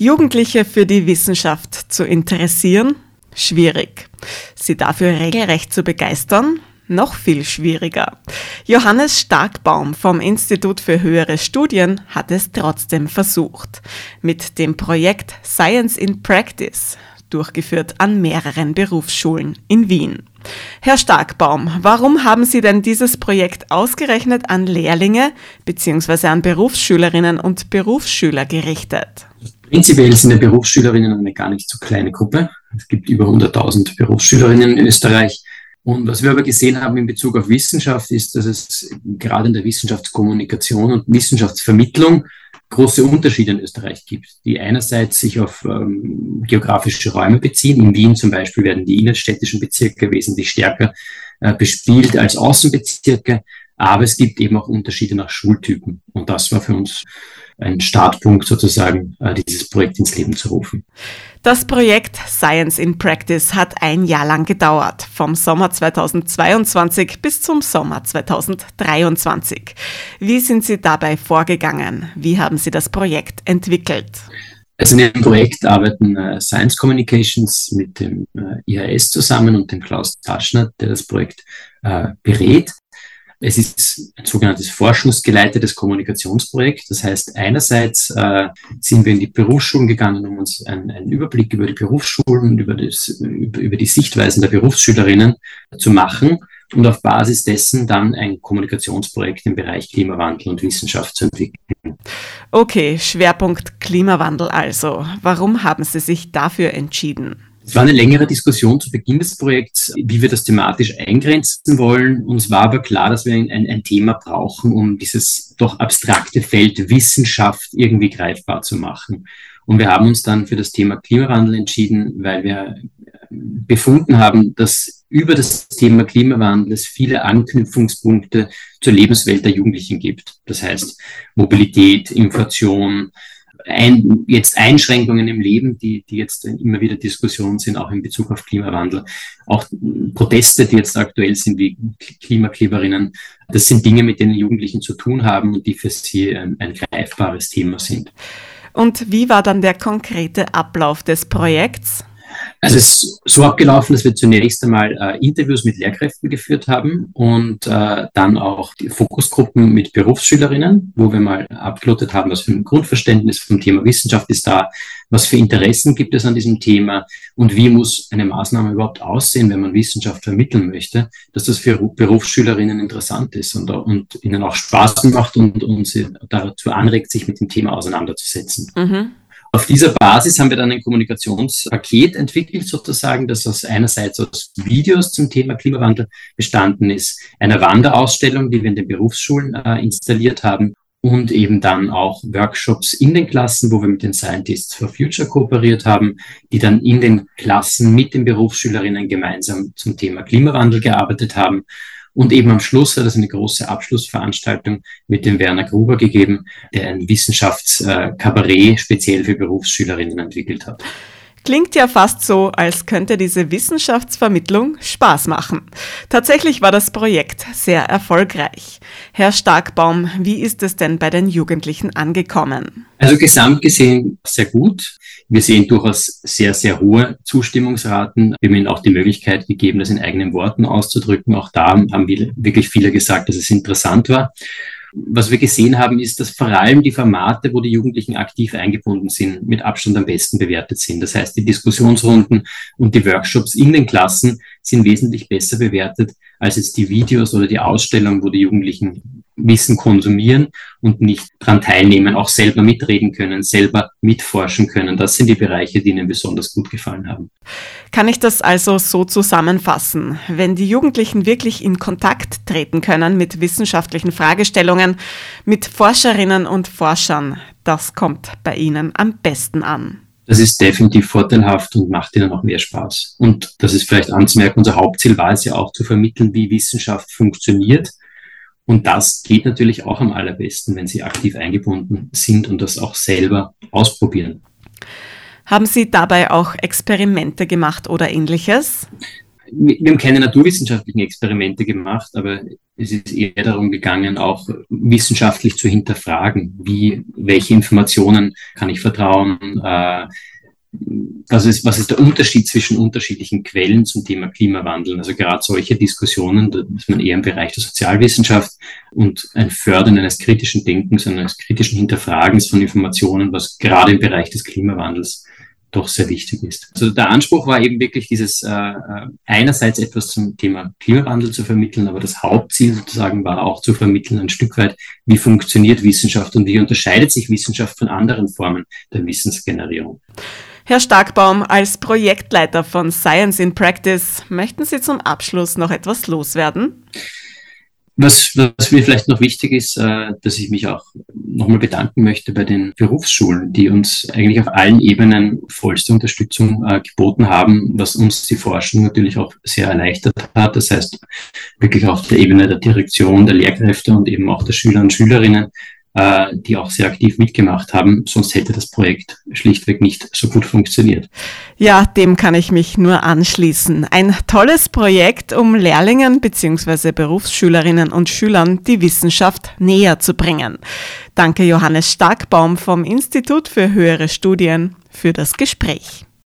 Jugendliche für die Wissenschaft zu interessieren? Schwierig. Sie dafür regelrecht zu begeistern? Noch viel schwieriger. Johannes Starkbaum vom Institut für höhere Studien hat es trotzdem versucht. Mit dem Projekt Science in Practice, durchgeführt an mehreren Berufsschulen in Wien. Herr Starkbaum, warum haben Sie denn dieses Projekt ausgerechnet an Lehrlinge bzw. an Berufsschülerinnen und Berufsschüler gerichtet? Prinzipiell sind die Berufsschülerinnen eine gar nicht so kleine Gruppe. Es gibt über 100.000 Berufsschülerinnen in Österreich. Und was wir aber gesehen haben in Bezug auf Wissenschaft ist, dass es gerade in der Wissenschaftskommunikation und Wissenschaftsvermittlung große Unterschiede in Österreich gibt, die einerseits sich auf ähm, geografische Räume beziehen. In Wien zum Beispiel werden die innerstädtischen Bezirke wesentlich stärker äh, bespielt als Außenbezirke. Aber es gibt eben auch Unterschiede nach Schultypen. Und das war für uns ein Startpunkt sozusagen, äh, dieses Projekt ins Leben zu rufen. Das Projekt Science in Practice hat ein Jahr lang gedauert, vom Sommer 2022 bis zum Sommer 2023. Wie sind Sie dabei vorgegangen? Wie haben Sie das Projekt entwickelt? Also in dem Projekt arbeiten äh, Science Communications mit dem äh, IHS zusammen und dem Klaus Taschner, der das Projekt äh, berät. Es ist ein sogenanntes forschungsgeleitetes Kommunikationsprojekt. Das heißt, einerseits äh, sind wir in die Berufsschulen gegangen, um uns einen, einen Überblick über die Berufsschulen, über, das, über, über die Sichtweisen der Berufsschülerinnen zu machen und auf Basis dessen dann ein Kommunikationsprojekt im Bereich Klimawandel und Wissenschaft zu entwickeln. Okay, Schwerpunkt Klimawandel also. Warum haben Sie sich dafür entschieden? Es war eine längere Diskussion zu Beginn des Projekts, wie wir das thematisch eingrenzen wollen. Uns war aber klar, dass wir ein, ein, Thema brauchen, um dieses doch abstrakte Feld Wissenschaft irgendwie greifbar zu machen. Und wir haben uns dann für das Thema Klimawandel entschieden, weil wir befunden haben, dass über das Thema Klimawandel es viele Anknüpfungspunkte zur Lebenswelt der Jugendlichen gibt. Das heißt Mobilität, Inflation, ein, jetzt Einschränkungen im Leben, die, die jetzt immer wieder Diskussionen sind, auch in Bezug auf Klimawandel, auch Proteste, die jetzt aktuell sind, wie Klimakleberinnen, das sind Dinge, mit denen Jugendlichen zu tun haben und die für sie ein, ein greifbares Thema sind. Und wie war dann der konkrete Ablauf des Projekts? Also es ist so abgelaufen, dass wir zunächst einmal äh, Interviews mit Lehrkräften geführt haben und äh, dann auch die Fokusgruppen mit Berufsschülerinnen, wo wir mal abgelottet haben, was für ein Grundverständnis vom Thema Wissenschaft ist da, was für Interessen gibt es an diesem Thema und wie muss eine Maßnahme überhaupt aussehen, wenn man Wissenschaft vermitteln möchte, dass das für Berufsschülerinnen interessant ist und, und ihnen auch Spaß macht und, und sie dazu anregt, sich mit dem Thema auseinanderzusetzen. Mhm. Auf dieser Basis haben wir dann ein Kommunikationspaket entwickelt, sozusagen, das aus einerseits aus Videos zum Thema Klimawandel bestanden ist, einer Wanderausstellung, die wir in den Berufsschulen äh, installiert haben und eben dann auch Workshops in den Klassen, wo wir mit den Scientists for Future kooperiert haben, die dann in den Klassen mit den Berufsschülerinnen gemeinsam zum Thema Klimawandel gearbeitet haben und eben am Schluss hat es eine große Abschlussveranstaltung mit dem Werner Gruber gegeben, der ein Wissenschaftskabarett speziell für Berufsschülerinnen entwickelt hat. Klingt ja fast so, als könnte diese Wissenschaftsvermittlung Spaß machen. Tatsächlich war das Projekt sehr erfolgreich. Herr Starkbaum, wie ist es denn bei den Jugendlichen angekommen? Also gesamt gesehen sehr gut. Wir sehen durchaus sehr, sehr hohe Zustimmungsraten. Wir haben ihnen auch die Möglichkeit gegeben, das in eigenen Worten auszudrücken. Auch da haben wirklich viele gesagt, dass es interessant war was wir gesehen haben, ist, dass vor allem die Formate, wo die Jugendlichen aktiv eingebunden sind, mit Abstand am besten bewertet sind. Das heißt, die Diskussionsrunden und die Workshops in den Klassen sind wesentlich besser bewertet als jetzt die Videos oder die Ausstellung, wo die Jugendlichen Wissen konsumieren und nicht dran teilnehmen, auch selber mitreden können, selber mitforschen können. Das sind die Bereiche, die ihnen besonders gut gefallen haben. Kann ich das also so zusammenfassen? Wenn die Jugendlichen wirklich in Kontakt treten können mit wissenschaftlichen Fragestellungen, mit Forscherinnen und Forschern, das kommt bei ihnen am besten an. Das ist definitiv vorteilhaft und macht ihnen auch mehr Spaß. Und das ist vielleicht anzumerken, unser Hauptziel war es ja auch zu vermitteln, wie Wissenschaft funktioniert und das geht natürlich auch am allerbesten, wenn Sie aktiv eingebunden sind und das auch selber ausprobieren. Haben Sie dabei auch Experimente gemacht oder ähnliches? wir haben keine naturwissenschaftlichen Experimente gemacht, aber es ist eher darum gegangen, auch wissenschaftlich zu hinterfragen, wie, welche Informationen kann ich vertrauen, äh, was ist, was ist der Unterschied zwischen unterschiedlichen Quellen zum Thema Klimawandel? Also gerade solche Diskussionen, da ist man eher im Bereich der Sozialwissenschaft und ein Fördern eines kritischen Denkens, eines kritischen Hinterfragens von Informationen, was gerade im Bereich des Klimawandels doch sehr wichtig ist. Also der Anspruch war eben wirklich dieses äh, äh, einerseits etwas zum Thema Klimawandel zu vermitteln, aber das Hauptziel sozusagen war auch zu vermitteln ein Stück weit, wie funktioniert Wissenschaft und wie unterscheidet sich Wissenschaft von anderen Formen der Wissensgenerierung. Herr Starkbaum, als Projektleiter von Science in Practice, möchten Sie zum Abschluss noch etwas loswerden? Was, was mir vielleicht noch wichtig ist, äh, dass ich mich auch nochmal bedanken möchte bei den Berufsschulen, die uns eigentlich auf allen Ebenen vollste Unterstützung äh, geboten haben, was uns die Forschung natürlich auch sehr erleichtert hat. Das heißt, wirklich auf der Ebene der Direktion, der Lehrkräfte und eben auch der Schüler und Schülerinnen äh, die auch sehr aktiv mitgemacht haben. Sonst hätte das Projekt schlichtweg nicht so gut funktioniert. Ja, dem kann ich mich nur anschließen. Ein tolles Projekt, um Lehrlingen bzw. Berufsschülerinnen und Schülern die Wissenschaft näher zu bringen. Danke Johannes Starkbaum vom Institut für höhere Studien für das Gespräch.